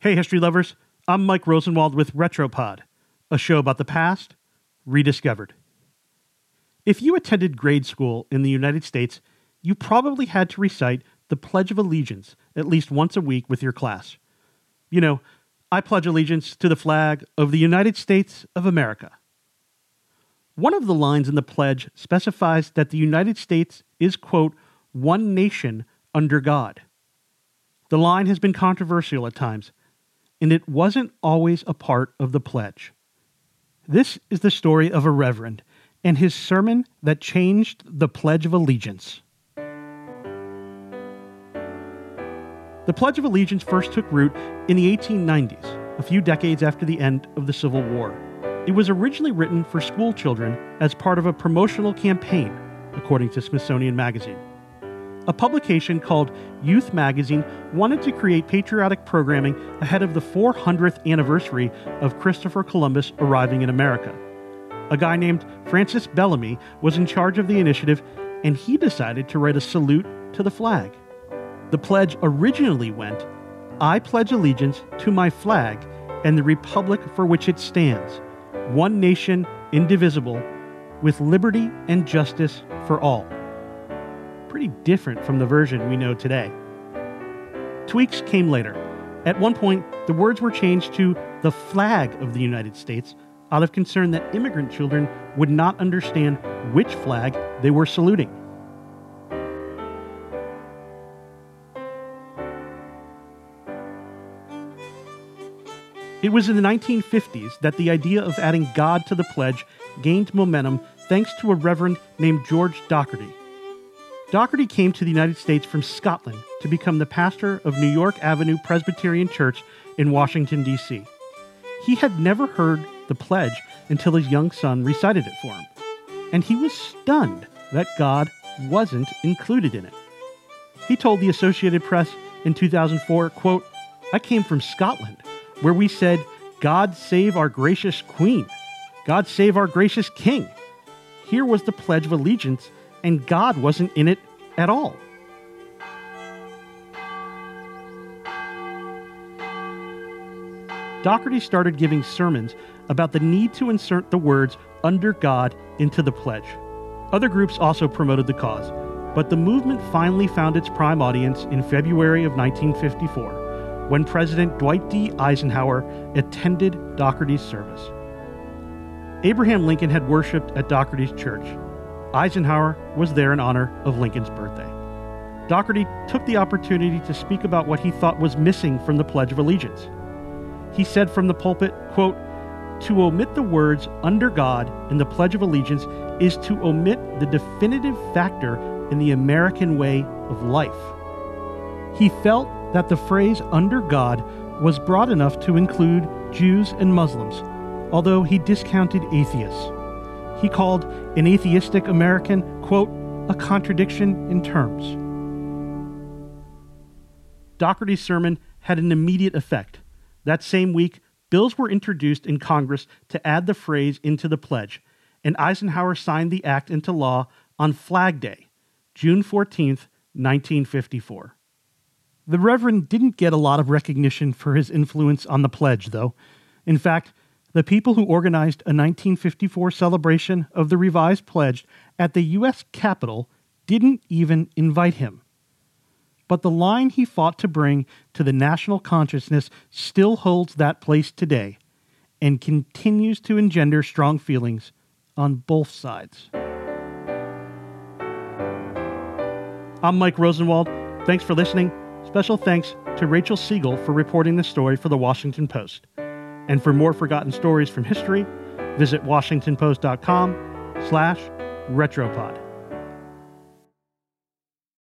Hey, history lovers. I'm Mike Rosenwald with Retropod, a show about the past rediscovered. If you attended grade school in the United States, you probably had to recite the Pledge of Allegiance at least once a week with your class. You know, I pledge allegiance to the flag of the United States of America. One of the lines in the pledge specifies that the United States is, quote, one nation under God. The line has been controversial at times, and it wasn't always a part of the pledge. This is the story of a reverend and his sermon that changed the Pledge of Allegiance. The Pledge of Allegiance first took root in the 1890s, a few decades after the end of the Civil War. It was originally written for school children as part of a promotional campaign, according to Smithsonian Magazine. A publication called Youth Magazine wanted to create patriotic programming ahead of the 400th anniversary of Christopher Columbus arriving in America. A guy named Francis Bellamy was in charge of the initiative, and he decided to write a salute to the flag. The pledge originally went I pledge allegiance to my flag and the republic for which it stands, one nation, indivisible, with liberty and justice for all. Pretty different from the version we know today. Tweaks came later. At one point, the words were changed to the flag of the United States out of concern that immigrant children would not understand which flag they were saluting. It was in the 1950s that the idea of adding God to the pledge gained momentum thanks to a reverend named George Docherty. Docherty came to the United States from Scotland to become the pastor of New York Avenue Presbyterian Church in Washington, D.C. He had never heard the pledge until his young son recited it for him, and he was stunned that God wasn't included in it. He told the Associated Press in 2004, quote, I came from Scotland where we said, God save our gracious Queen, God save our gracious King. Here was the Pledge of Allegiance, and God wasn't in it at all. Docherty started giving sermons about the need to insert the words under God into the pledge. Other groups also promoted the cause, but the movement finally found its prime audience in February of 1954 when President Dwight D. Eisenhower attended Docherty's service. Abraham Lincoln had worshiped at Docherty's church. Eisenhower was there in honor of Lincoln's birthday. Docherty took the opportunity to speak about what he thought was missing from the Pledge of Allegiance. He said from the pulpit, quote, to omit the words under God in the Pledge of Allegiance is to omit the definitive factor in the American way of life. He felt that the phrase under God was broad enough to include Jews and Muslims, although he discounted atheists. He called an atheistic American, quote, a contradiction in terms. Docherty's sermon had an immediate effect. That same week, bills were introduced in Congress to add the phrase into the pledge, and Eisenhower signed the act into law on Flag Day, June 14, 1954. The Reverend didn't get a lot of recognition for his influence on the pledge, though. In fact, the people who organized a 1954 celebration of the revised pledge at the U.S. Capitol didn't even invite him. But the line he fought to bring to the national consciousness still holds that place today and continues to engender strong feelings on both sides. I'm Mike Rosenwald. Thanks for listening. Special thanks to Rachel Siegel for reporting the story for the Washington Post. And for more forgotten stories from history, visit washingtonpost.com slash retropod.